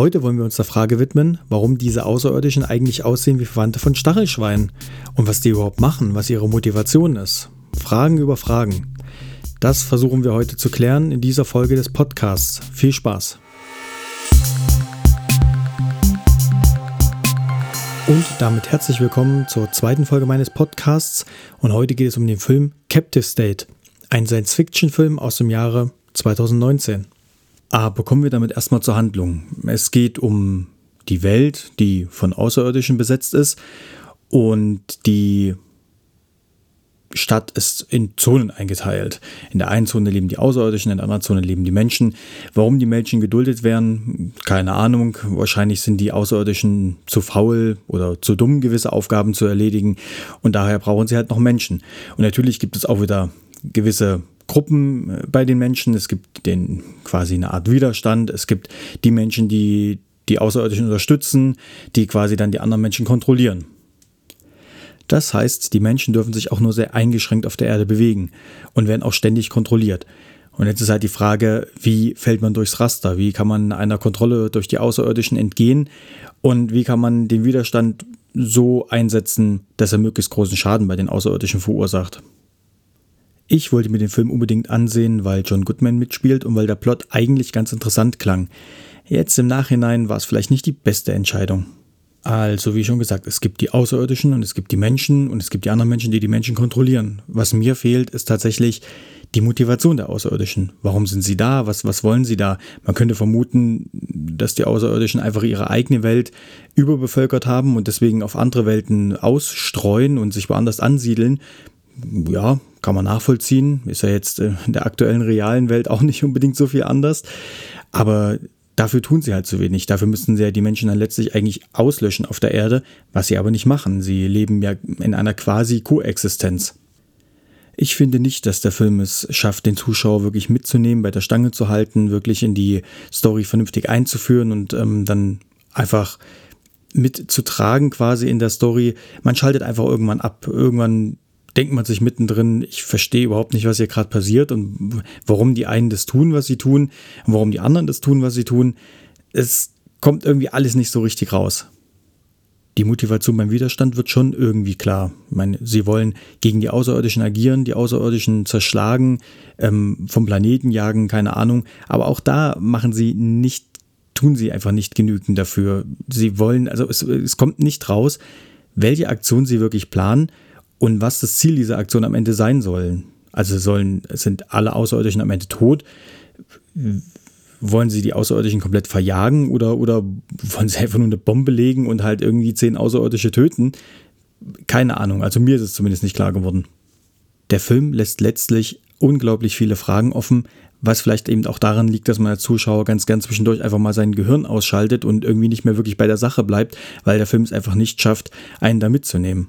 Heute wollen wir uns der Frage widmen, warum diese Außerirdischen eigentlich aussehen wie Verwandte von Stachelschweinen und was die überhaupt machen, was ihre Motivation ist. Fragen über Fragen. Das versuchen wir heute zu klären in dieser Folge des Podcasts. Viel Spaß! Und damit herzlich willkommen zur zweiten Folge meines Podcasts. Und heute geht es um den Film Captive State, ein Science-Fiction-Film aus dem Jahre 2019. Aber kommen wir damit erstmal zur Handlung. Es geht um die Welt, die von Außerirdischen besetzt ist und die Stadt ist in Zonen eingeteilt. In der einen Zone leben die Außerirdischen, in der anderen Zone leben die Menschen. Warum die Menschen geduldet werden, keine Ahnung. Wahrscheinlich sind die Außerirdischen zu faul oder zu dumm, gewisse Aufgaben zu erledigen. Und daher brauchen sie halt noch Menschen. Und natürlich gibt es auch wieder gewisse Gruppen äh, bei den Menschen. Es gibt den quasi eine Art Widerstand. Es gibt die Menschen, die die Außerirdischen unterstützen, die quasi dann die anderen Menschen kontrollieren. Das heißt, die Menschen dürfen sich auch nur sehr eingeschränkt auf der Erde bewegen und werden auch ständig kontrolliert. Und jetzt ist halt die Frage, wie fällt man durchs Raster? Wie kann man einer Kontrolle durch die Außerirdischen entgehen? Und wie kann man den Widerstand so einsetzen, dass er möglichst großen Schaden bei den Außerirdischen verursacht? Ich wollte mir den Film unbedingt ansehen, weil John Goodman mitspielt und weil der Plot eigentlich ganz interessant klang. Jetzt im Nachhinein war es vielleicht nicht die beste Entscheidung. Also, wie schon gesagt, es gibt die Außerirdischen und es gibt die Menschen und es gibt die anderen Menschen, die die Menschen kontrollieren. Was mir fehlt, ist tatsächlich die Motivation der Außerirdischen. Warum sind sie da? Was, was wollen sie da? Man könnte vermuten, dass die Außerirdischen einfach ihre eigene Welt überbevölkert haben und deswegen auf andere Welten ausstreuen und sich woanders ansiedeln. Ja, kann man nachvollziehen. Ist ja jetzt in der aktuellen realen Welt auch nicht unbedingt so viel anders. Aber Dafür tun sie halt zu wenig. Dafür müssten sie ja die Menschen dann letztlich eigentlich auslöschen auf der Erde, was sie aber nicht machen. Sie leben ja in einer quasi Koexistenz. Ich finde nicht, dass der Film es schafft, den Zuschauer wirklich mitzunehmen, bei der Stange zu halten, wirklich in die Story vernünftig einzuführen und ähm, dann einfach mitzutragen quasi in der Story. Man schaltet einfach irgendwann ab. Irgendwann denkt man sich mittendrin, ich verstehe überhaupt nicht, was hier gerade passiert und warum die einen das tun, was sie tun und warum die anderen das tun, was sie tun. Es kommt irgendwie alles nicht so richtig raus. Die Motivation beim Widerstand wird schon irgendwie klar. Ich meine, sie wollen gegen die Außerirdischen agieren, die Außerirdischen zerschlagen, ähm, vom Planeten jagen, keine Ahnung. Aber auch da machen sie nicht, tun sie einfach nicht genügend dafür. Sie wollen, also es, es kommt nicht raus, welche Aktion sie wirklich planen und was das Ziel dieser Aktion am Ende sein soll. Also sollen, sind alle Außerirdischen am Ende tot? Wollen sie die Außerirdischen komplett verjagen oder, oder wollen sie einfach nur eine Bombe legen und halt irgendwie zehn Außerirdische töten? Keine Ahnung, also mir ist es zumindest nicht klar geworden. Der Film lässt letztlich unglaublich viele Fragen offen, was vielleicht eben auch daran liegt, dass man als Zuschauer ganz gern zwischendurch einfach mal sein Gehirn ausschaltet und irgendwie nicht mehr wirklich bei der Sache bleibt, weil der Film es einfach nicht schafft, einen da mitzunehmen.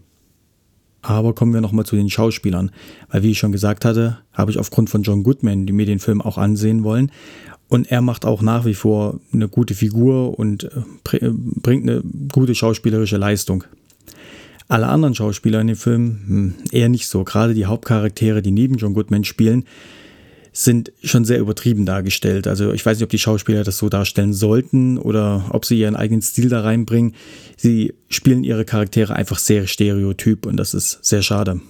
Aber kommen wir nochmal zu den Schauspielern. Weil, wie ich schon gesagt hatte, habe ich aufgrund von John Goodman die mir den Film auch ansehen wollen. Und er macht auch nach wie vor eine gute Figur und äh, äh, bringt eine gute schauspielerische Leistung. Alle anderen Schauspieler in dem Film hm, eher nicht so. Gerade die Hauptcharaktere, die neben John Goodman spielen, sind schon sehr übertrieben dargestellt. Also ich weiß nicht, ob die Schauspieler das so darstellen sollten oder ob sie ihren eigenen Stil da reinbringen. Sie spielen ihre Charaktere einfach sehr stereotyp und das ist sehr schade.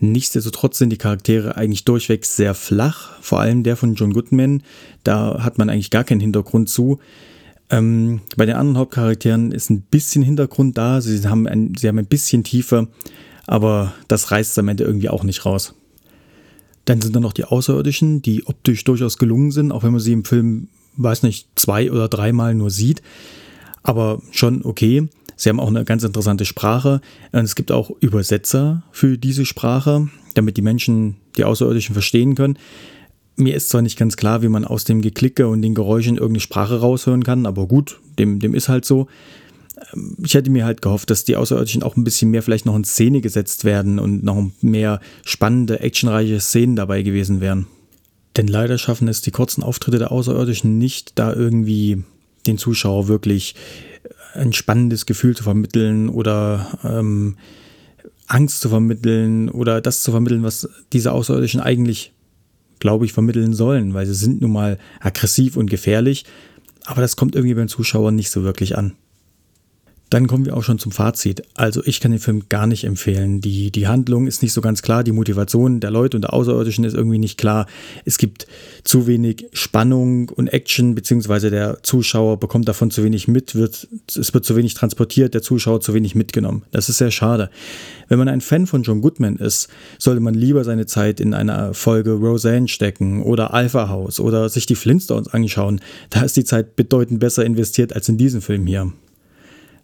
Nichtsdestotrotz sind die Charaktere eigentlich durchweg sehr flach, vor allem der von John Goodman. Da hat man eigentlich gar keinen Hintergrund zu. Ähm, bei den anderen Hauptcharakteren ist ein bisschen Hintergrund da, sie haben ein, sie haben ein bisschen Tiefe, aber das reißt am Ende irgendwie auch nicht raus. Dann sind da noch die Außerirdischen, die optisch durchaus gelungen sind, auch wenn man sie im Film, weiß nicht, zwei oder dreimal nur sieht. Aber schon okay. Sie haben auch eine ganz interessante Sprache. Und es gibt auch Übersetzer für diese Sprache, damit die Menschen die Außerirdischen verstehen können. Mir ist zwar nicht ganz klar, wie man aus dem Geklicke und den Geräuschen irgendeine Sprache raushören kann, aber gut, dem, dem ist halt so. Ähm, ich hätte mir halt gehofft, dass die Außerirdischen auch ein bisschen mehr vielleicht noch in Szene gesetzt werden und noch mehr spannende, actionreiche Szenen dabei gewesen wären. Denn leider schaffen es die kurzen Auftritte der Außerirdischen nicht, da irgendwie den Zuschauer wirklich ein spannendes Gefühl zu vermitteln oder ähm, Angst zu vermitteln oder das zu vermitteln, was diese Außerirdischen eigentlich, glaube ich, vermitteln sollen, weil sie sind nun mal aggressiv und gefährlich aber das kommt irgendwie beim Zuschauer nicht so wirklich an. Dann kommen wir auch schon zum Fazit. Also ich kann den Film gar nicht empfehlen. Die, die Handlung ist nicht so ganz klar, die Motivation der Leute und der Außerirdischen ist irgendwie nicht klar. Es gibt zu wenig Spannung und Action, beziehungsweise der Zuschauer bekommt davon zu wenig mit, wird, es wird zu wenig transportiert, der Zuschauer zu wenig mitgenommen. Das ist sehr schade. Wenn man ein Fan von John Goodman ist, sollte man lieber seine Zeit in einer Folge Roseanne stecken oder Alpha House oder sich die Flintstones anschauen. Da ist die Zeit bedeutend besser investiert als in diesem Film hier.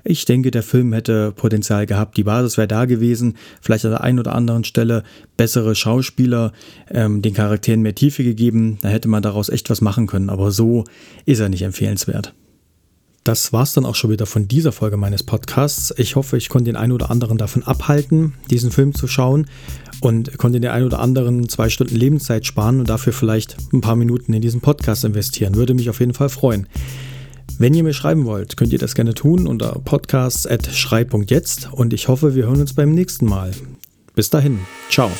Ich denke, der Film hätte Potenzial gehabt. Die Basis wäre da gewesen. Vielleicht an der einen oder anderen Stelle bessere Schauspieler, ähm, den Charakteren mehr Tiefe gegeben. Da hätte man daraus echt was machen können. Aber so ist er nicht empfehlenswert. Das war's dann auch schon wieder von dieser Folge meines Podcasts. Ich hoffe, ich konnte den einen oder anderen davon abhalten, diesen Film zu schauen und konnte den einen oder anderen zwei Stunden Lebenszeit sparen und dafür vielleicht ein paar Minuten in diesen Podcast investieren. Würde mich auf jeden Fall freuen. Wenn ihr mir schreiben wollt, könnt ihr das gerne tun unter podcasts.schrei.jetzt und ich hoffe, wir hören uns beim nächsten Mal. Bis dahin, ciao.